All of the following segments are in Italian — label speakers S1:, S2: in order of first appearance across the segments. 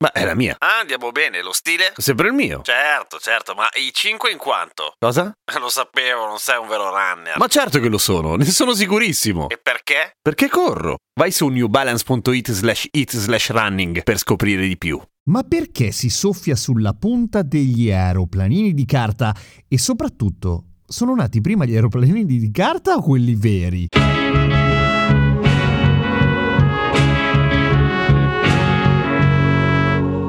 S1: Ma è la mia.
S2: Ah, andiamo bene, lo stile?
S1: Sempre il mio.
S2: Certo, certo, ma i 5 in quanto?
S1: Cosa?
S2: Lo sapevo, non sei un vero runner.
S1: Ma certo che lo sono, ne sono sicurissimo.
S2: E perché?
S1: Perché corro? Vai su newbalance.it slash it slash running per scoprire di più.
S3: Ma perché si soffia sulla punta degli aeroplanini di carta? E soprattutto, sono nati prima gli aeroplanini di carta o quelli veri?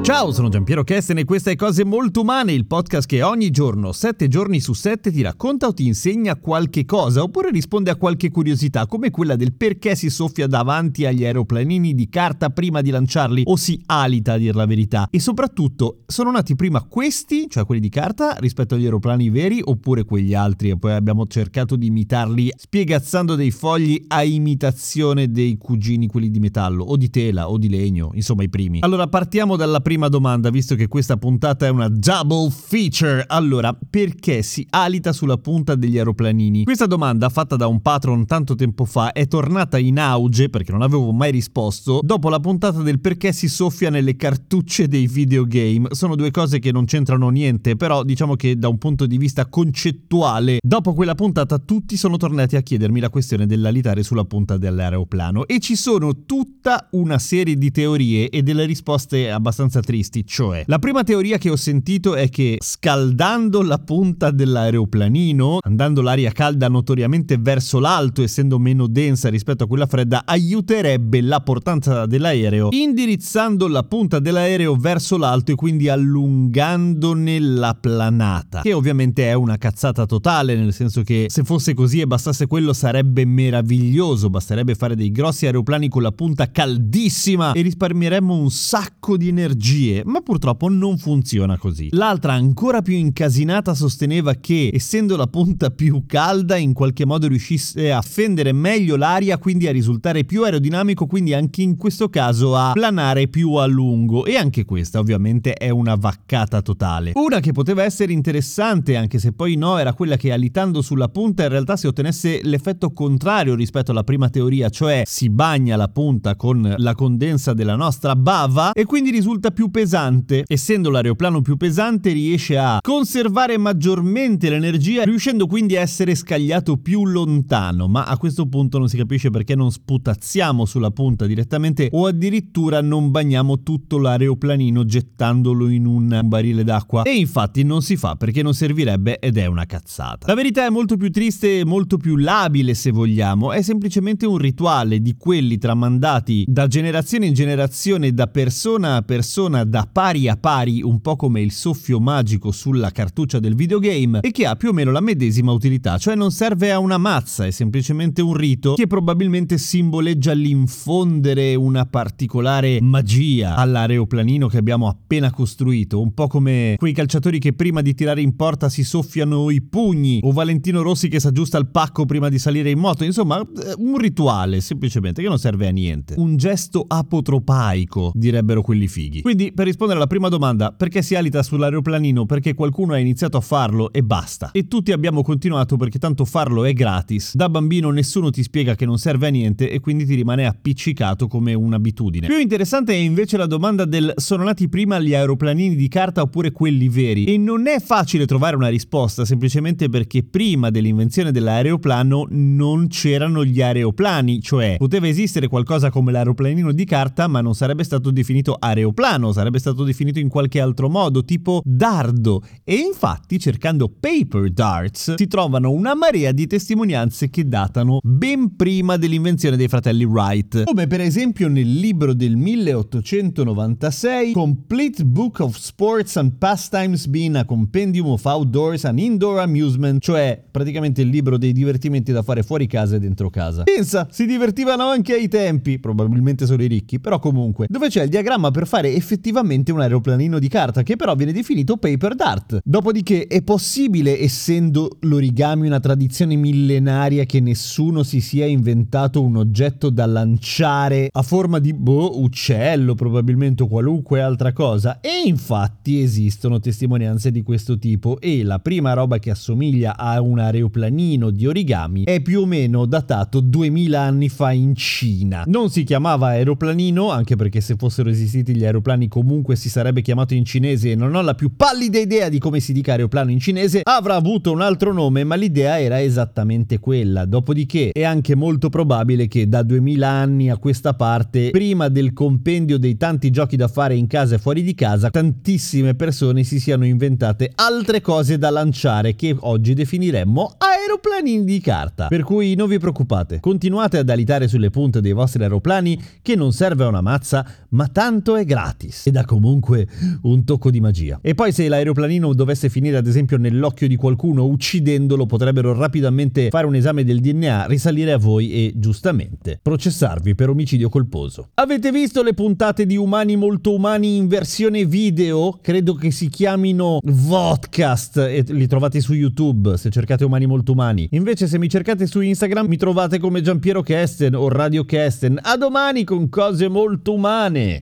S3: Ciao, sono Giampiero Kesten e questa è Cose Molto Umane, il podcast che ogni giorno, 7 giorni su 7, ti racconta o ti insegna qualche cosa oppure risponde a qualche curiosità, come quella del perché si soffia davanti agli aeroplanini di carta prima di lanciarli o si alita a dir la verità. E soprattutto, sono nati prima questi, cioè quelli di carta, rispetto agli aeroplani veri oppure quegli altri e poi abbiamo cercato di imitarli spiegazzando dei fogli a imitazione dei cugini, quelli di metallo o di tela o di legno, insomma i primi. Allora partiamo dalla prima domanda, visto che questa puntata è una double feature. Allora, perché si alita sulla punta degli aeroplanini? Questa domanda, fatta da un patron tanto tempo fa, è tornata in auge, perché non avevo mai risposto, dopo la puntata del perché si soffia nelle cartucce dei videogame. Sono due cose che non c'entrano niente, però diciamo che da un punto di vista concettuale, dopo quella puntata tutti sono tornati a chiedermi la questione dell'alitare sulla punta dell'aeroplano e ci sono tutta una serie di teorie e delle risposte abbastanza tristi, cioè la prima teoria che ho sentito è che scaldando la punta dell'aeroplanino, andando l'aria calda notoriamente verso l'alto, essendo meno densa rispetto a quella fredda, aiuterebbe la portanza dell'aereo, indirizzando la punta dell'aereo verso l'alto e quindi allungandone la planata, che ovviamente è una cazzata totale, nel senso che se fosse così e bastasse quello sarebbe meraviglioso, basterebbe fare dei grossi aeroplani con la punta caldissima e risparmieremmo un sacco di energie, ma purtroppo non funziona così. L'altra, ancora più incasinata, sosteneva che essendo la punta più calda in qualche modo riuscisse a fendere meglio l'aria, quindi a risultare più aerodinamico, quindi anche in questo caso a planare più a lungo e anche questa ovviamente è una vaccata totale. Una che poteva essere interessante, anche se poi no, era quella che alitando sulla punta in realtà si ottenesse l'effetto contrario rispetto alla prima teoria, cioè si bagna la punta con la condensa della nostra bava e quindi risulta più pesante. Essendo l'aeroplano più pesante riesce a conservare maggiormente l'energia, riuscendo quindi a essere scagliato più lontano, ma a questo punto non si capisce perché non sputazziamo sulla punta direttamente o addirittura non bagniamo tutto l'aeroplanino gettandolo in un barile d'acqua. E infatti non si fa perché non servirebbe ed è una cazzata. La verità è molto più triste e molto più labile se vogliamo, è semplicemente un rituale di quelli tramandati da generazione in generazione, da persona a persona, da pari a pari, un po' come il soffio magico sulla cartuccia del videogame e che ha più o meno la medesima utilità, cioè non serve a una mazza, è semplicemente un rito che probabilmente simboleggia l'infondere una particolare magia all'aeroplanino che abbiamo appena costruito, un po' come quei calciatori che prima di tirare in porta si soffiano i pugni o Valentino Rossi che si aggiusta il pacco prima di salire in moto, insomma eh, un rituale semplicemente che non serve a niente, un gesto apotropaico direbbero quelli fighi. Quindi per rispondere alla prima domanda, perché si alita sull'aeroplanino? Perché qualcuno ha iniziato a farlo e basta. E tutti abbiamo continuato perché tanto farlo è gratis. Da bambino nessuno ti spiega che non serve a niente e quindi ti rimane appiccicato come un'abitudine. Più interessante è invece la domanda del sono nati prima gli aeroplanini di carta oppure quelli veri? E non è facile trovare una risposta semplicemente perché prima dell'invenzione dell'aeroplano non c'erano gli aeroplani, cioè poteva esistere qualcosa come l'aeroplanino di carta ma non sarebbe stato definito aeroplano, sarebbe stato definito in qualche altro modo, tipo dardo. E infatti cercando paper darts si trovano una marea di testimonianze che datano ben prima dell'invenzione dei fratelli Wright. Come per esempio nel libro del 1896 Complete Book of Sports and Pastimes being a Compendium of Outdoors and Indoor Amusement, cioè praticamente il libro dei divertimenti da fare fuori casa e dentro casa. Pensa, si divertivano anche ai tempi, probabilmente solo i ricchi, però comunque, dove c'è il diagramma per fare effettivamente effettivamente un aeroplanino di carta che però viene definito paper dart. Dopodiché è possibile, essendo l'origami una tradizione millenaria, che nessuno si sia inventato un oggetto da lanciare a forma di boh, uccello, probabilmente o qualunque altra cosa. E infatti esistono testimonianze di questo tipo e la prima roba che assomiglia a un aeroplanino di origami è più o meno datato 2000 anni fa in Cina. Non si chiamava aeroplanino, anche perché se fossero esistiti gli aeroplani comunque si sarebbe chiamato in cinese e non ho la più pallida idea di come si dica aeroplano in cinese, avrà avuto un altro nome, ma l'idea era esattamente quella. Dopodiché è anche molto probabile che da 2000 anni a questa parte, prima del compendio dei tanti giochi da fare in casa e fuori di casa, tantissime persone si siano inventate altre cose da lanciare che oggi definiremmo aeroplanini di carta. Per cui non vi preoccupate, continuate ad alitare sulle punte dei vostri aeroplani che non serve a una mazza, ma tanto è gratis ed ha comunque un tocco di magia. E poi se l'aeroplanino dovesse finire ad esempio nell'occhio di qualcuno uccidendolo, potrebbero rapidamente fare un esame del DNA, risalire a voi e giustamente processarvi per omicidio colposo. Avete visto le puntate di Umani molto umani in versione video? Credo che si chiamino Vodcast e li trovate su YouTube se cercate Umani molto umani. Invece se mi cercate su Instagram mi trovate come Giampiero Kesten o Radio Kesten. A domani con cose molto umane.